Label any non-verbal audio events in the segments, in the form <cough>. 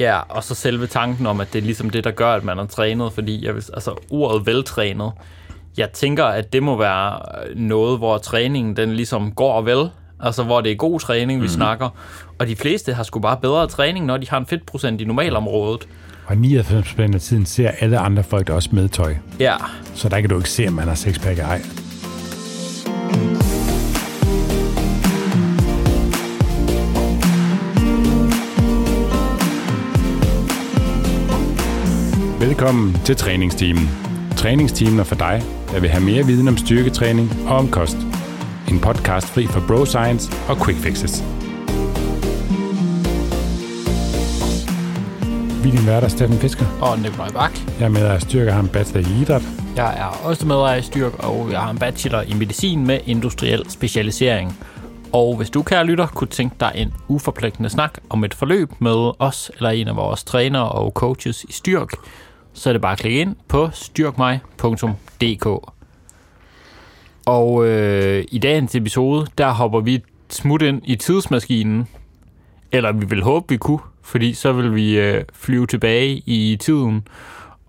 Ja, og så selve tanken om, at det er ligesom det, der gør, at man er trænet, fordi jeg altså, ordet veltrænet, jeg tænker, at det må være noget, hvor træningen den ligesom går vel, altså hvor det er god træning, vi mm. snakker, og de fleste har sgu bare bedre træning, når de har en fedtprocent i normalområdet. Og 99% af tiden ser alle andre folk også med tøj. Ja. Så der kan du ikke se, om man har sexpack eller ej. Velkommen til træningsteamen. Træningsteamen er for dig, der vil have mere viden om styrketræning og om kost. En podcast fri for bro science og quick fixes. Vi er din værter, Steffen Fisker. Og Nikolaj Bak. Jeg er med af styrke har en bachelor i idræt. Jeg er også med af styrk, og jeg har en bachelor i medicin med industriel specialisering. Og hvis du, kære lytter, kunne tænke dig en uforpligtende snak om et forløb med os eller en af vores trænere og coaches i Styrk, så er det bare at klikke ind på styrkmig.dk. Og øh, i dagens episode, der hopper vi smut ind i tidsmaskinen, eller vi vil håbe, vi kunne, fordi så vil vi øh, flyve tilbage i tiden,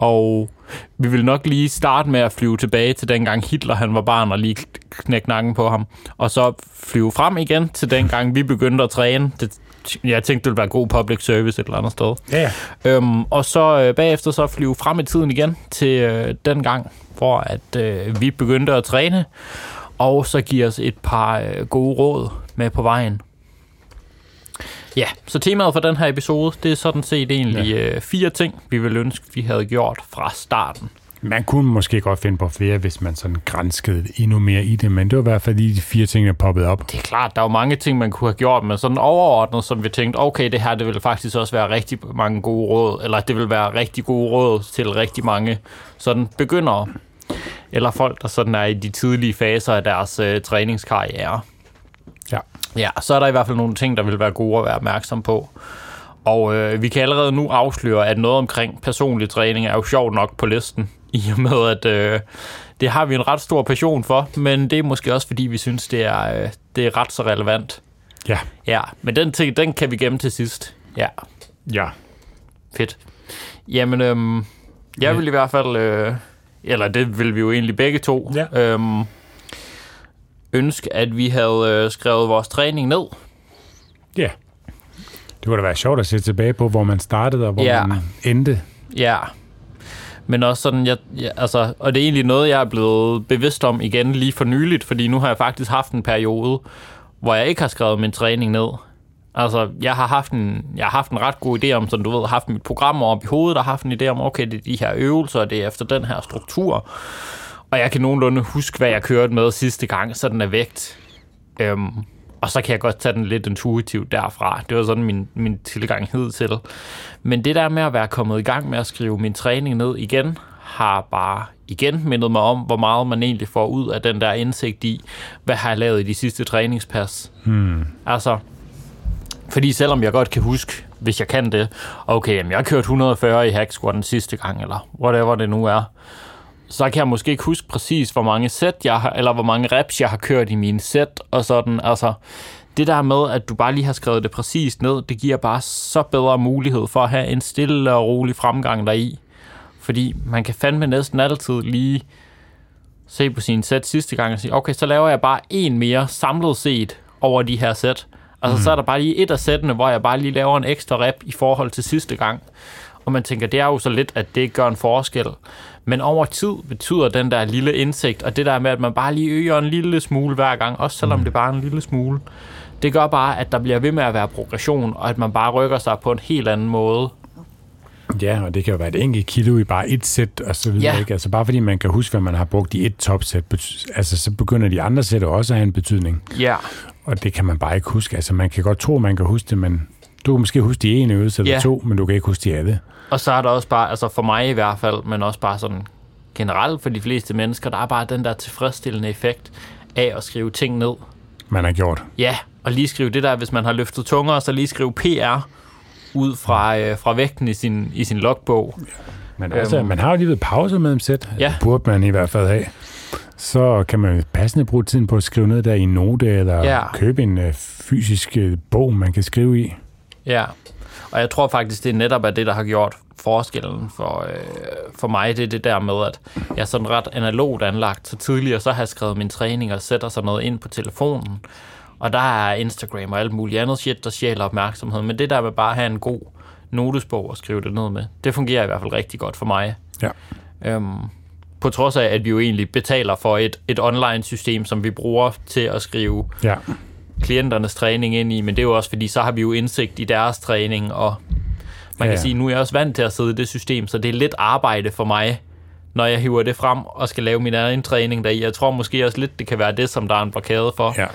og vi vil nok lige starte med at flyve tilbage til dengang Hitler han var barn og lige knække nakken på ham. Og så flyve frem igen til dengang vi begyndte at træne. Det, jeg tænkte, det ville være god public service et eller andet sted. Ja, Øhm, og så øh, bagefter så flyve frem i tiden igen til øh, den gang, hvor at øh, vi begyndte at træne. Og så give os et par øh, gode råd med på vejen. Ja, så temaet for den her episode, det er sådan set egentlig ja. øh, fire ting, vi ville ønske, vi havde gjort fra starten. Man kunne måske godt finde på flere, hvis man sådan grænskede endnu mere i det, men det var i hvert fald lige de fire ting, der poppede op. Det er klart, der er jo mange ting, man kunne have gjort, men sådan overordnet, som vi tænkte, okay, det her, det vil faktisk også være rigtig mange gode råd, eller det vil være rigtig gode råd til rigtig mange sådan begyndere, eller folk, der sådan er i de tidlige faser af deres øh, træningskarriere. Ja. Ja, så er der i hvert fald nogle ting, der vil være gode at være opmærksom på. Og øh, vi kan allerede nu afsløre, at noget omkring personlig træning er jo sjovt nok på listen, <laughs> i og med at øh, det har vi en ret stor passion for, men det er måske også fordi, vi synes, det er, øh, det er ret så relevant. Ja. Ja, men den ting, den kan vi gemme til sidst. Ja, Ja. fedt. Jamen, øhm, jeg vil i hvert fald, øh, eller det vil vi jo egentlig begge to, Ja. øhm, ønske, at vi havde øh, skrevet vores træning ned. Ja. Det kunne da være sjovt at se tilbage på, hvor man startede og hvor Ja. man endte. Ja. Men også sådan, jeg, jeg, altså, og det er egentlig noget, jeg er blevet bevidst om igen lige for nyligt, fordi nu har jeg faktisk haft en periode, hvor jeg ikke har skrevet min træning ned. Altså, jeg har haft en, jeg har haft en ret god idé om, sådan du ved, haft mit program op i hovedet, og haft en idé om, okay, det er de her øvelser, og det er efter den her struktur. Og jeg kan nogenlunde huske, hvad jeg kørte med sidste gang, så den er vægt. Øhm, og så kan jeg godt tage den lidt intuitivt derfra. Det var sådan min, min tilgang hed til. Men det der med at være kommet i gang med at skrive min træning ned igen, har bare igen mindet mig om, hvor meget man egentlig får ud af den der indsigt i, hvad har jeg lavet i de sidste træningspas. Hmm. Altså, fordi selvom jeg godt kan huske, hvis jeg kan det, okay, jamen jeg har kørt 140 i hack squat den sidste gang, eller whatever det nu er, så kan jeg måske ikke huske præcis, hvor mange sæt jeg har, eller hvor mange reps jeg har kørt i mine sæt, og sådan, altså, det der med, at du bare lige har skrevet det præcist ned, det giver bare så bedre mulighed for at have en stille og rolig fremgang deri. Fordi man kan fandme næsten altid lige se på sin sæt sidste gang og sige, okay, så laver jeg bare en mere samlet set over de her sæt. Altså, mm. så er der bare lige et af sættene, hvor jeg bare lige laver en ekstra rep i forhold til sidste gang. Og man tænker, det er jo så lidt, at det gør en forskel. Men over tid betyder den der lille indsigt, og det der med, at man bare lige øger en lille smule hver gang, også selvom mm. det bare er en lille smule, det gør bare, at der bliver ved med at være progression, og at man bare rykker sig på en helt anden måde. Ja, og det kan jo være et enkelt kilo i bare et sæt og så videre. Ja. Ikke? Altså bare fordi man kan huske, hvad man har brugt i et topsæt, altså så begynder de andre sæt også at have en betydning. Ja, Og det kan man bare ikke huske. Altså man kan godt tro, man kan huske det, men du kan måske huske de ene øvelse eller Ja. to, men du kan ikke huske de alle. Og så er der også bare, altså for mig i hvert fald, men også bare sådan generelt for de fleste mennesker, der er bare den der tilfredsstillende effekt af at skrive ting ned. Man har gjort. Ja, og lige skrive det der, hvis man har løftet tungere, så lige skrive PR ud fra, øh, fra vægten i sin, i sin logbog. Men også, øhm, man har jo lige ved pause med sæt. Ja. Det burde man i hvert fald have. Så kan man passende bruge tiden på at skrive ned der i en note, eller Ja. købe en øh, fysisk øh, bog, man kan skrive i. Ja, og jeg tror faktisk, det er netop af det, der har gjort forskellen for, øh, for mig. Det er det der med, at jeg er sådan ret analogt anlagt. Så tidligere så har jeg skrevet min træning og sætter sådan noget ind på telefonen. Og der er Instagram og alt muligt andet shit, der sjæler opmærksomhed. Men det der med bare at have en god notesbog og skrive det ned med, det fungerer i hvert fald rigtig godt for mig. Ja. Øhm, på trods af, at vi jo egentlig betaler for et, et online-system, som vi bruger til at skrive Ja. Klienternes træning ind i, men det er jo også, fordi så har vi jo indsigt i deres træning, og man Ja, kan sige, nu er jeg også vant til at sidde i det system, så det er lidt arbejde for mig, når jeg hiver det frem og skal lave min egen træning deri. Jeg tror måske også lidt, det kan være det, som der er en blokade for. ja.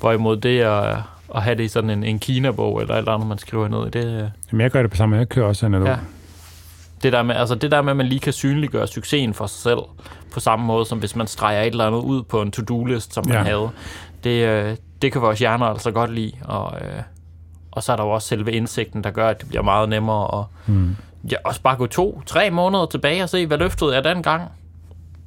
Hvorimod det at, at have det i sådan en, en Kina-bog, eller et eller andet, man skriver ned i, det, øh, Jamen, jeg gør det på samme måde. Jeg kører også analog. Ja. Ja. det der med, altså det der med, at man lige kan synliggøre succesen for sig selv, på samme måde, som hvis man streger et eller andet ud på en to-do-list, som man Ja. havde. Det, øh, det kan vores hjerner altså godt lide, og, øh, og så er der jo også selve indsigten, der gør, at det bliver meget nemmere at Mm. ja, også bare gå to, tre måneder tilbage og se, hvad løftede jeg dengang?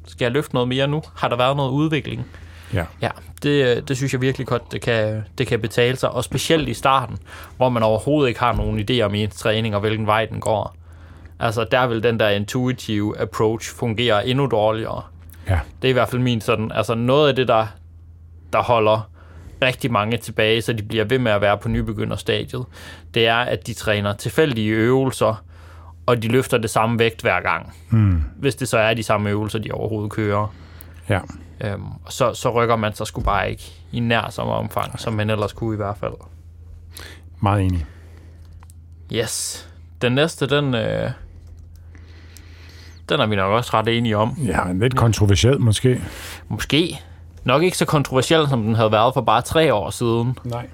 Skal jeg løfte noget mere nu? Har der været noget udvikling? Ja. Ja, det, øh, det synes jeg virkelig godt, det kan, det kan betale sig, og specielt i starten, hvor man overhovedet ikke har nogen idé om ens træning og hvilken vej den går. Altså, der vil den der intuitive approach fungere endnu dårligere. Ja. Det er i hvert fald min sådan, altså noget af det, der, der holder rigtig mange tilbage, så de bliver ved med at være på nybegynderstadiet, det er, at de træner tilfældige øvelser, og de løfter det samme vægt hver gang. Mm. Hvis det så er de samme øvelser, de overhovedet kører. Ja. Øhm, så, så rykker man sig sgu bare ikke i nær samme omfang, som man ellers kunne i hvert fald. Meget enig. Yes. Den næste, den, øh, den er vi nok også ret enige om. Ja, lidt kontroversielt måske. Måske. Nok ikke så kontroversiel, som den havde været for bare tre år siden. Nej.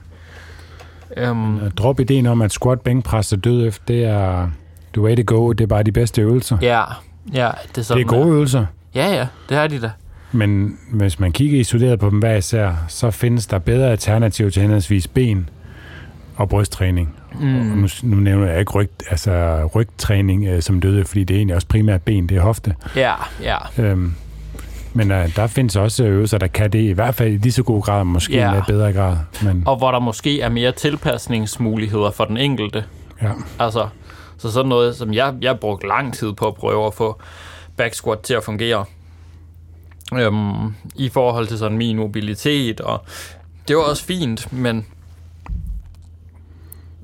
Øhm, Drop ideen om, at squat, bænkpres og dødløft, det er the way to go. Det er bare de bedste øvelser. ja, ja, det er sådan. Det er gode øvelser. Ja, ja, det er de da. Men hvis man kigger isoleret på dem hver især, så findes der bedre alternativer til henholdsvis ben og brysttræning. Mm. Nu, nu nævner jeg ikke ryg, altså rygtræning øh, som døde, fordi det er egentlig også primært ben, det er hofte. Ja, ja. Øhm, men øh, der findes også øvelser, der kan det i hvert fald i lige så god grad, måske Ja. lidt bedre grad. Men Og hvor der måske er mere tilpasningsmuligheder for den enkelte. ja, Altså, så sådan noget, som jeg, jeg brugte lang tid på at prøve at få back squat til at fungere. Øhm, I forhold til sådan min mobilitet, og det var også fint, men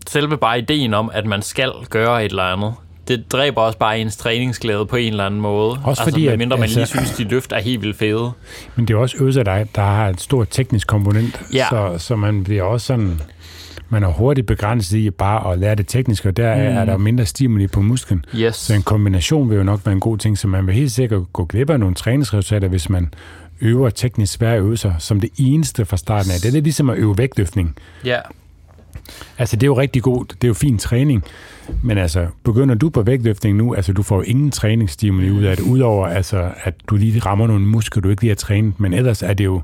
selve bare ideen om, at man skal gøre et eller andet, det dræber også bare ens træningsglæde på en eller anden måde. Også fordi, altså, at- mindre man lige altså- synes, de løft er helt vildt fede. men det er også øvelser, der, der har et stort teknisk komponent, Ja. så, så man bliver også sådan, man er hurtigt begrænset i bare at lære det tekniske, og der mm. er der mindre stimuli på musklen. Yes. Så en kombination vil jo nok være en god ting, så man vil helt sikkert gå glip af nogle træningsresultater, hvis man øver teknisk svære øvelser som det eneste fra starten af. Det er lidt ligesom at øve vægtløftning. Ja, Altså, det er jo rigtig god, det er jo fin træning, men altså, begynder du på vægtløftning nu, altså, du får jo ingen træningsstimuli ud af det, udover altså, at du lige rammer nogle muskler, du ikke lige har trænet, men ellers er det jo,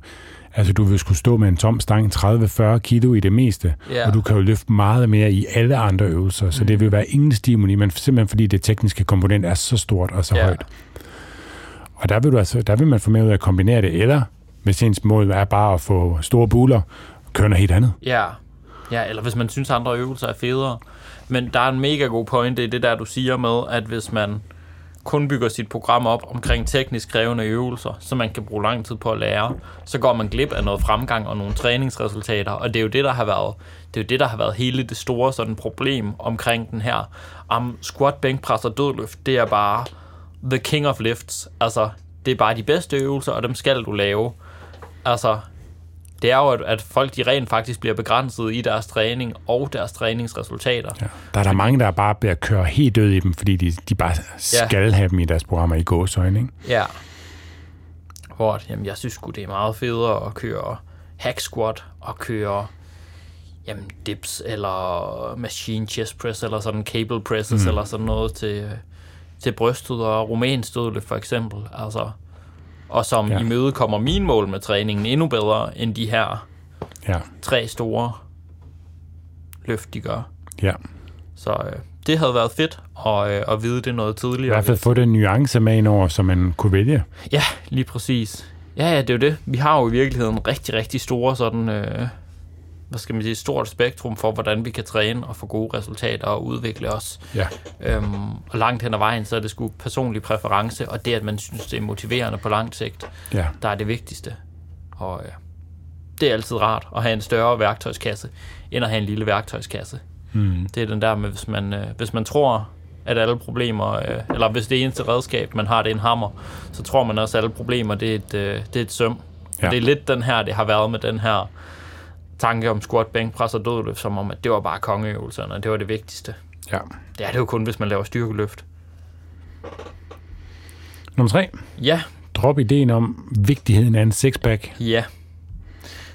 altså, du vil skulle stå med en tom stang 30-40 kilo i det meste, Ja. og du kan jo løfte meget mere i alle andre øvelser, så det vil være ingen stimuli, men simpelthen fordi det tekniske komponent er så stort og så Ja. højt. Og der vil, du altså, der vil man få med ud af at kombinere det, eller hvis ens mål er bare at få store buler, køre noget helt andet. Ja ja, eller hvis man synes, andre øvelser er federe. Men der er en mega god pointe i det der, du siger med, at hvis man kun bygger sit program op omkring teknisk krævende øvelser, som man kan bruge lang tid på at lære, så går man glip af noget fremgang og nogle træningsresultater, og det er jo det, der har været, det er jo det, der har været hele det store sådan problem omkring den her. Um, squat, bænkpres og dødløft, det er bare the king of lifts. Altså, det er bare de bedste øvelser, og dem skal du lave. Altså, det er jo, at, at folk de rent faktisk bliver begrænset i deres træning og deres træningsresultater. Ja. Der er der mange, der bare bliver kørt helt død i dem, fordi de, de bare skal have dem i deres programmer i gåsøjne, ikke? Ja. Hvor, jamen, jeg synes det er meget federe at køre hack squat og køre jamen, dips eller machine chest press eller sådan cable presses mm. eller sådan noget til, til brystet og rumænsk dødløft for eksempel. Altså, og som Ja. imødekommer min mål med træningen endnu bedre end de her Ja, tre store løft, de gør. ja. Så øh, det havde været fedt at, øh, at vide det noget I tidligere. hvert fald få den nuance med ind over, så man kunne vælge. Ja, lige præcis. Ja, ja, det er jo det. Vi har jo i virkeligheden rigtig, rigtig store sådan, øh, hvad skal man sige, stort spektrum for, hvordan vi kan træne og få gode resultater og udvikle os. Ja. Øhm, og langt hen ad vejen, så er det sgu personlig præference, og det, at man synes, det er motiverende på lang sigt, Ja. der er det vigtigste. Og øh, det er altid rart at have en større værktøjskasse, end at have en lille værktøjskasse. Mm. Det er den der med, hvis man, øh, hvis man tror, at alle problemer, øh, eller hvis det eneste redskab, man har, det er en hammer, så tror man også, at alle problemer, det er et, øh, det er et søm. Ja. Det er lidt den her, det har været med den her tanke om squat, bænk, pres og dødløft, som om, at det var bare kongeøvelserne, og det var det vigtigste. ja. Det er det jo kun, hvis man laver styrkeløft. Nummer tre. Ja, Drop ideen om vigtigheden af en sixpack. ja.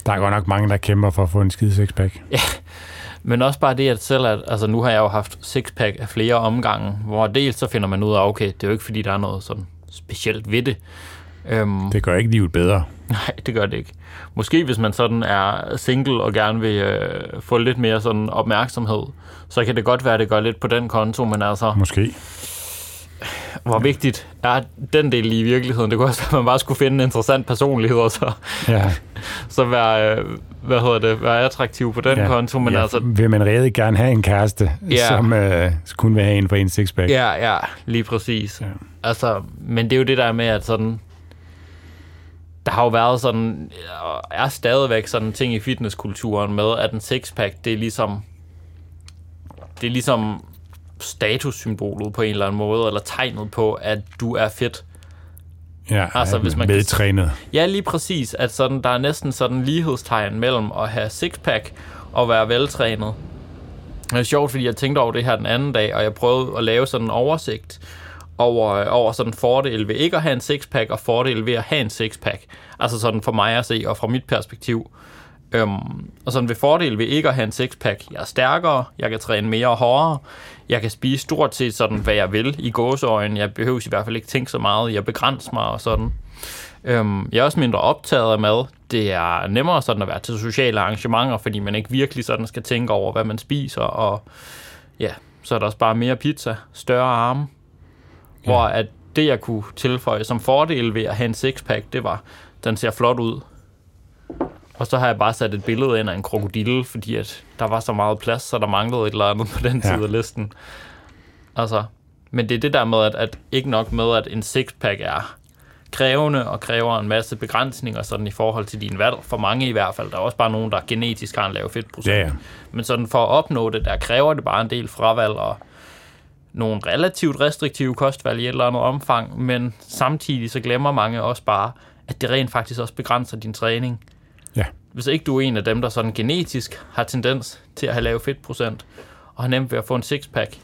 Der er godt nok mange, der kæmper for at få en skide sixpack. <laughs> Men også bare det, at selv at, altså nu har jeg jo haft sixpack af flere omgange, hvor dels så finder man ud af, okay, det er jo ikke fordi, der er noget sådan specielt ved det. Øhm, Det gør ikke livet bedre. Nej, det gør det ikke. Måske hvis man sådan er single og gerne vil øh, få lidt mere sådan opmærksomhed, så kan det godt være, at det gør lidt på den konto, men altså, Måske. hvor vigtigt er den del i virkeligheden? Det kunne også være, at man bare skulle finde en interessant personlighed, og så, Ja. <laughs> så være, øh, hvad hedder det, være attraktiv på den ja. konto, men ja. altså, Vil man rigtig gerne have en kæreste, Ja. som øh, kun vil have en for en sixpack? Ja, ja, lige præcis. Ja. Altså, men det er jo det der med, at sådan, der har jo været sådan, og er stadigvæk sådan ting i fitnesskulturen med, at en sixpack, det er ligesom, det er ligesom statussymbolet på en eller anden måde, eller tegnet på, at du er fedt. Ja, Altså, hvis man kan- medtrænet. Ja, lige præcis, at sådan, der er næsten sådan lighedstegn mellem at have sixpack og være veltrænet. Det er sjovt, fordi jeg tænkte over det her den anden dag, og jeg prøvede at lave sådan en oversigt over, over sådan fordele ved ikke at have en sixpack, og fordele ved at have en sixpack. Altså sådan for mig at se, og fra mit perspektiv. Øhm, og sådan ved fordele ved ikke at have en sixpack, jeg er stærkere, jeg kan træne mere og hårdere, jeg kan spise stort set sådan, hvad jeg vil i gåseøjen, Jeg behøver i hvert fald ikke tænke så meget, jeg begrænser mig og sådan. Øhm, jeg er også mindre optaget af mad. Det er nemmere sådan at være til sociale arrangementer, fordi man ikke virkelig sådan skal tænke over, hvad man spiser, og ja, så er der også bare mere pizza, større arme. Ja. Hvor at det, jeg kunne tilføje som fordel ved at have en sixpack, det var, den ser flot ud. Og så har jeg bare sat et billede ind af en krokodille, fordi at der var så meget plads, så der manglede et eller andet på den Ja. side af listen. Altså, men det er det der med, at, at ikke nok med, at en sixpack er krævende og kræver en masse begrænsninger sådan i forhold til din valg. For mange i hvert fald. Der er også bare nogen, der genetisk har en lav fedtprocent. Ja, ja. Men sådan for at opnå det, der kræver det bare en del fravalg og nogle relativt restriktive kostvalg i et eller andet omfang, men samtidig så glemmer mange også bare, at det rent faktisk også begrænser din træning. Ja. Hvis ikke du er en af dem, der sådan genetisk har tendens til at have lav fedtprocent, og har nemt ved at få en sixpack,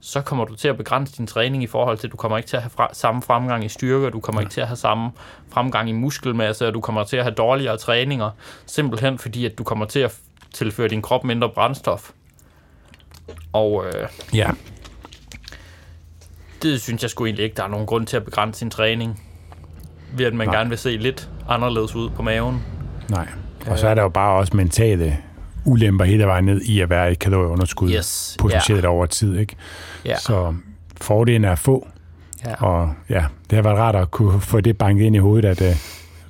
så kommer du til at begrænse din træning i forhold til, at du kommer ikke til at have fra, samme fremgang i styrke, du kommer ja. ikke til at have samme fremgang i muskelmasse, og du kommer til at have dårligere træninger, simpelthen fordi, at du kommer til at tilføre din krop mindre brændstof. Og øh, Ja. Det synes jeg sgu egentlig ikke, der er nogen grund til at begrænse sin træning, ved at man Nej. Gerne vil se lidt anderledes ud på maven. Nej. Og så er der jo bare også mentale ulemper hele vejen ned i at være i kalorieunderskud Yes, potentielt over tid, ikke? Ja. Så fordelen er få, Ja. og ja, det har været rart at kunne få det banket ind i hovedet, at uh,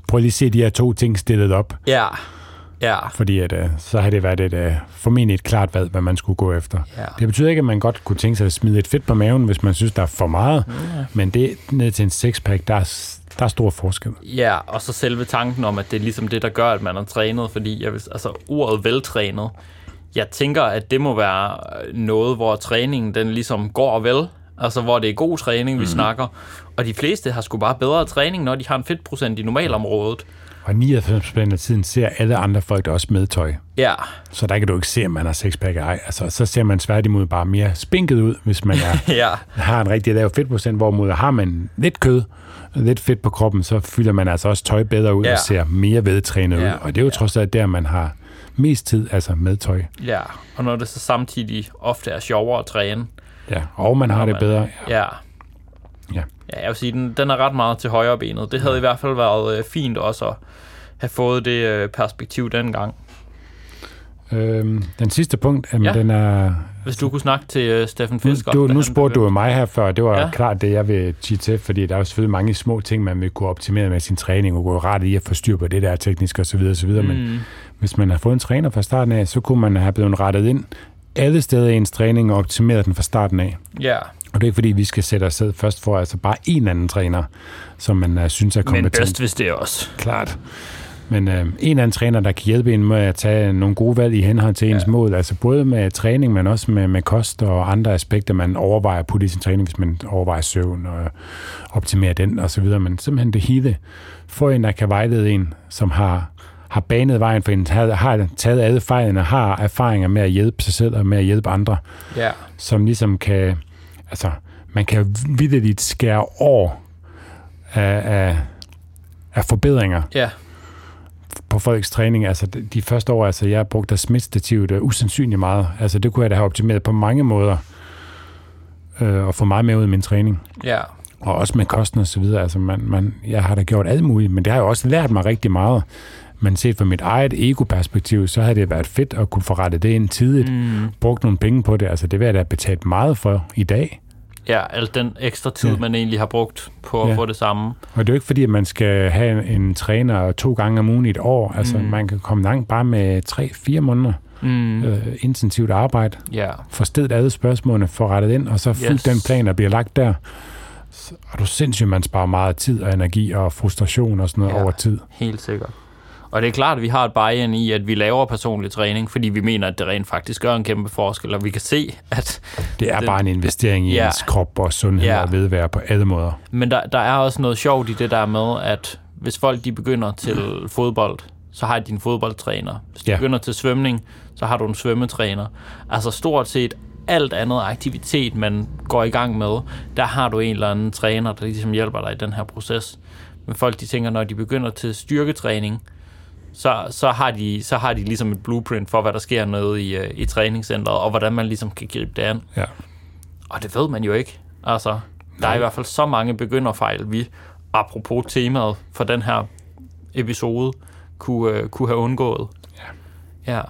prøv lige at se de her to ting stillet op, Ja. Ja. fordi at, uh, så har det været et, uh, formentlig et klart valg, hvad man skulle gå efter. Ja. Det betyder ikke, at man godt kunne tænke sig at smide et fedt på maven, hvis man synes, der er for meget, Ja. men det ned til en sixpack, der er, der er stor forskel. Ja, og så selve tanken om, at det er ligesom det, der gør, at man er trænet, fordi jeg altså, ordet veltrænet, jeg tænker, at det må være noget, hvor træningen den ligesom går vel, altså hvor det er god træning, vi mm. snakker, og de fleste har sgu bare bedre træning, når de har en fedtprocent i normalområdet. Og 99% af tiden ser alle andre folk også med tøj. Ja, Så der kan du ikke se, om man har sixpack eller ej. Altså, så ser man tværtimod bare mere spinket ud, hvis man er, <laughs> ja, har en rigtig lav fedtprocent, hvorimod har man lidt kød, lidt fedt på kroppen, så fylder man altså også tøj bedre ud Ja. og ser mere vedtrænet Ja. ud. Og det er jo trods alt der, man har mest tid, altså med tøj. ja, og når det så samtidig ofte er sjovere at træne. Ja, og man har det bedre. Ja. Ja. Ja, jeg vil sige, den, den er ret meget til højre benet. Det havde i hvert fald været øh, fint også at have fået det øh, perspektiv dengang. Øhm, den sidste punkt, jamen, Ja. ja. den er... Hvis du kunne snakke til uh, Steffen Fisker. du, nu spurgte du mig her før, det var Ja. ja. klart det, jeg vil sige til, fordi der er jo selvfølgelig mange små ting, man vil kunne optimere med sin træning, og gå ret i at få styr på det der teknisk osv. osv. Mm. Men hvis man har fået en træner fra starten af, så kunne man have blevet rettet ind alle steder i ens træning og optimeret den fra starten af. ja, Og det er ikke fordi, vi skal sætte os selv først for altså bare en anden træner, som man uh, synes er men kompetent. bedst hvis det er os. Klart. Men øh, en anden træner, der kan hjælpe en med at tage nogle gode valg i henhold til ens Ja. mål, altså både med træning, men også med, med kost og andre aspekter, man overvejer at putte i sin træning, hvis man overvejer søvn og optimere den og så videre. Men simpelthen det hele. Få en, der kan vejlede en, som har, har banet vejen for en, har, har taget alle fejlene, har erfaringer med at hjælpe sig selv og med at hjælpe andre, Ja, som ligesom kan, altså, man kan vidderligt skære år af, af, af forbedringer ja, på folks træning. Altså de- første år, altså jeg brugte smitstativet uh, usandsynligt meget. Altså det kunne jeg da have optimeret på mange måder øh, og få meget med ud af min træning. ja, Og også med kosten og så videre. Altså man, man, jeg har da gjort alt muligt, men det har jo også lært mig rigtig meget. Men set fra mit eget ego-perspektiv, så havde det været fedt at kunne få rettet det ind tidligt. Mm. Brugt nogle penge på det. Altså det vil jeg da betalt meget for i dag. ja, al den ekstra tid, Ja. man egentlig har brugt på at Ja. få det samme. Og det er jo ikke fordi, at man skal have en, træner to gange om ugen i et år. Altså Mm. man kan komme langt bare med tre-fire måneder Mm, øh, intensivt arbejde. ja, stillet alle spørgsmålene, få rettet ind, og så fuldt Yes. den plan, der bliver lagt der. Så er du sindssygt, man sparer meget tid og energi og frustration og sådan noget ja. over tid. helt sikkert. Og det er klart, at vi har et buy-in i, at vi laver personlig træning, fordi vi mener, at det rent faktisk gør en kæmpe forskel, og vi kan se, at... Det er Den- bare en investering i Ja. ens krop og sundhed Ja. og vedvære på alle måder. Men der, der er også noget sjovt i det der med, at hvis folk de begynder til fodbold, så har de en fodboldtræner. Hvis de. Ja. begynder til svømning, så har du en svømmetræner. Altså stort set alt andet aktivitet, man går i gang med, der har du en eller anden træner, der ligesom hjælper dig i den her proces. Men folk de tænker, når de begynder til styrketræning, så, så, har de, så har de ligesom et blueprint for, hvad der sker nede i, øh, i træningscenteret, og hvordan man ligesom kan gribe det an. Ja. Og det ved man jo ikke. Altså, der er i Nej. hvert fald så mange begynderfejl, vi, apropos temaet for den her episode, kunne, øh, kunne have undgået. Ja. ja.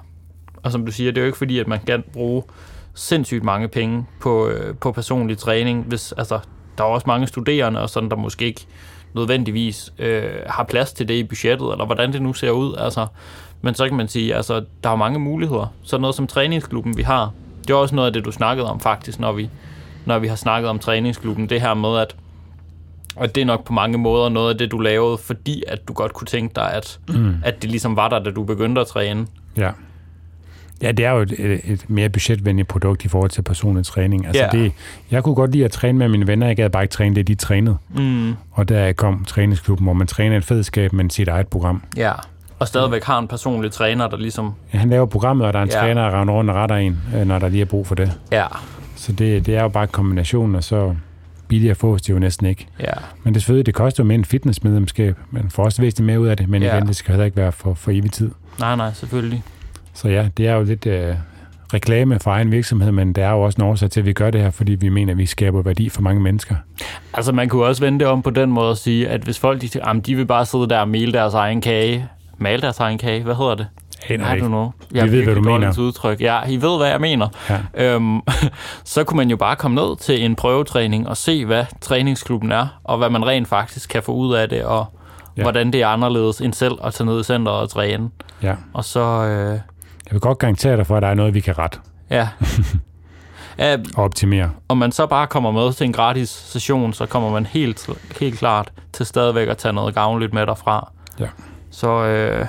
Og som du siger, det er jo ikke fordi, at man kan bruge sindssygt mange penge på, øh, på personlig træning, hvis, altså, der er også mange studerende, og sådan, der måske ikke nødvendigvis øh, har plads til det i budgettet, eller hvordan det nu ser ud. Altså, men så kan man sige, altså, der er mange muligheder. Så noget som træningsklubben, vi har, det er også noget af det, du snakkede om faktisk, når vi, når vi har snakket om træningsklubben. Det her med, at, at det er nok på mange måder noget af det, du lavede, fordi at du godt kunne tænke dig, at, mm. at det ligesom var der, da du begyndte at træne. Ja. Ja, det er jo et, et, et mere budgetvenligt produkt i forhold til personlig træning. Altså Ja. det, jeg kunne godt lide at træne med mine venner. Jeg gad bare ikke træne det, de trænede. Mm. Og der kom træningsklubben, hvor man træner et fællesskab, men sit eget program. Ja. Og stadigvæk har en personlig træner, der ligesom... Ja, han laver programmet, og der er en ja. træner, der render rundt og retter en, øh, når der lige er brug for det. Ja. Så det, det er jo bare kombinationen, og så billigere fås det jo næsten ikke. Ja. Men det selvfølgelig, det koster jo mere en fitnessmedlemskab, men får også væsentligt mere ud af det, men ja. igen, det skal heller ikke være for, for evig tid. Nej, nej, selvfølgelig. Så ja, det er jo lidt øh, reklame for egen virksomhed, men det er jo også en årsag til, at vi gør det her, fordi vi mener, at vi skaber værdi for mange mennesker. Altså, man kunne også vende det om på den måde at sige, at hvis folk de, jamen, de vil bare sidde der og male deres egen kage, male deres egen kage, hvad hedder det? Aner I don't know. Vi ved, hvad du mener. Udtryk. Ja, I ved, hvad jeg mener. Ja. Øhm, <laughs> så kunne man jo bare komme ned til en prøvetræning og se, hvad træningsklubben er, og hvad man rent faktisk kan få ud af det, og. Ja. hvordan det er anderledes end selv at tage ned i centret og træne. Ja. Og så, øh, Jeg vil godt garantere dig for, at der er noget, vi kan rette ja. <laughs> ja. og optimere. Om man så bare kommer med til en gratis session, så kommer man helt, helt klart til stadigvæk at tage noget gavnligt med derfra. Ja. Så øh,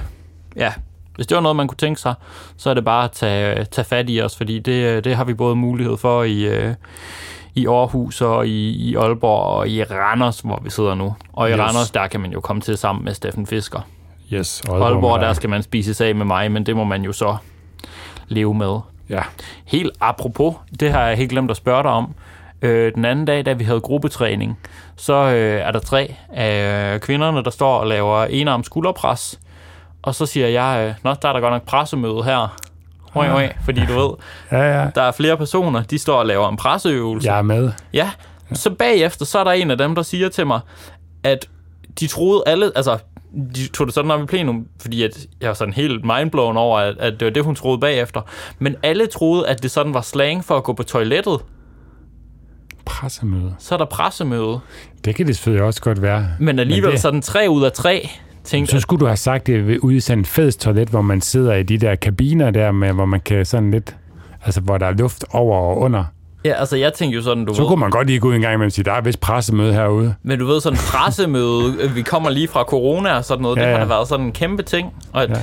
ja, hvis det var noget, man kunne tænke sig, så er det bare at tage, tage fat i os, fordi det, det har vi både mulighed for i, øh, i Aarhus og i, i Aalborg og i Randers, hvor vi sidder nu. Og i Yes. Randers, der kan man jo komme til sammen med Steffen Fisker. Yes. Aalborg, Aalborg der skal man spise af med mig, men det må man jo så leve med. Ja. Helt apropos, det har jeg helt glemt at spørge dig om. Øh, den anden dag, da vi havde gruppetræning, så øh, er der tre af kvinderne, der står og laver enarm skulderpres. Og så siger jeg, øh, Nå, der er der godt nok pressemøde her. Oi, oi, fordi du ved, <laughs> Ja, ja. der er flere personer, de står og laver en presseøvelse. Jeg er med. Ja, så bagefter, så er der en af dem, der siger til mig, at de troede alle, altså de tog det sådan op i plenum, fordi at jeg var sådan helt mindblown over, at, at det var det, hun troede bagefter. Men alle troede, at det sådan var slang for at gå på toilettet. Pressemøde. Så er der pressemøde. Det kan det selvfølgelig også godt være. Men alligevel Men det- sådan tre ud af tre tænkte, Så skulle du have sagt det ude i sådan en fælles toilet, hvor man sidder i de der kabiner der, med, hvor man kan sådan lidt... Altså, hvor der er luft over og under. Ja, altså jeg tænkte jo sådan, du Så ved, kunne man godt lige gå ud en gang imellem og sige, der er vist pressemøde herude. men du ved sådan pressemøde, øh, vi kommer lige fra corona og sådan noget, ja, Ja, det har været sådan en kæmpe ting, og at Ja.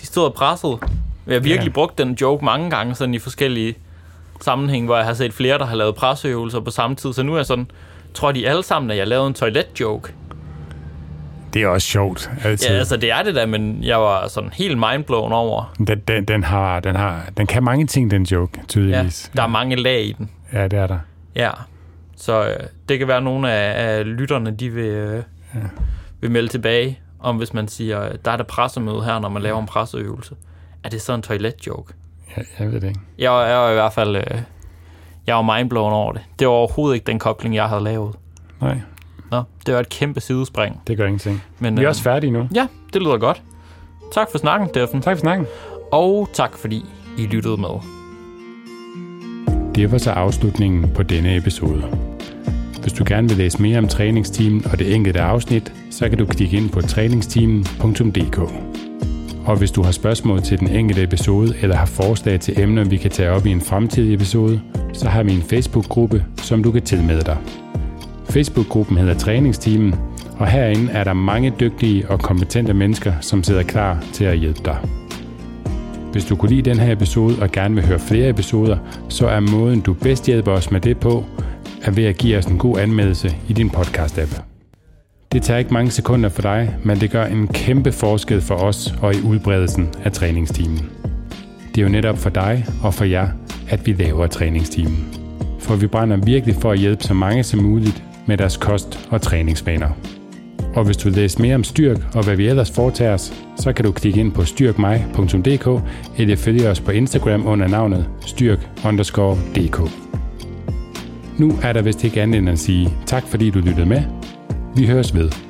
de stod og pressede. Jeg har virkelig Ja. brugt den joke mange gange sådan i forskellige sammenhæng, hvor jeg har set flere, der har lavet presseøvelser på samme tid, så nu er jeg sådan, tror de alle sammen, at jeg lavede en toilet-joke. Det er også sjovt, altid. Ja, altså det er det da, men jeg var sådan helt mindblown over. Den, den, den, har, den, har, den kan mange ting, den joke, Ja, tydeligvis. der er mange lag i den. Ja, det er der. Ja, så øh, det kan være, at nogle af, af lytterne, de vil, øh, ja. vil melde tilbage, om hvis man siger, øh, der er der pressemøde her, når man laver en presseøvelse. Er det så en toilet-joke? Jeg, jeg ved det ikke. Jeg, jeg var i hvert fald... Øh, jeg var mindblown over det. Det var overhovedet ikke den kobling, jeg havde lavet. Nej, Nå, det var et kæmpe sidespring. det gør ingenting. Men, Vi er øh, også færdige nu. Ja, det lyder godt. Tak for snakken, Steffen. Tak for snakken. Og tak fordi I lyttede med. Det var så afslutningen på denne episode. Hvis du gerne vil læse mere om træningsteamen og det enkelte afsnit, så kan du klikke ind på træningsteamen.dk. Og hvis du har spørgsmål til den enkelte episode eller har forslag til emner, vi kan tage op i en fremtidig episode, så har vi en Facebook-gruppe, som du kan tilmelde dig. Facebook-gruppen hedder Træningsteamen, og herinde er der mange dygtige og kompetente mennesker, som sidder klar til at hjælpe dig. Hvis du kunne lide den her episode og gerne vil høre flere episoder, så er måden, du bedst hjælper os med det på, er ved at give os en god anmeldelse i din podcast-app. Det tager ikke mange sekunder for dig, men det gør en kæmpe forskel for os og i udbredelsen af træningsteamen. Det er jo netop for dig og for jer, at vi laver træningsteamen. For vi brænder virkelig for at hjælpe så mange som muligt med deres kost- og træningsvaner. Og hvis du vil læse mere om Styrk og hvad vi ellers foretager os, så kan du klikke ind på styrkmej.dk eller følge os på Instagram under navnet styrk-dk. Nu er der vist ikke andet end at sige tak fordi du lyttede med. Vi høres ved.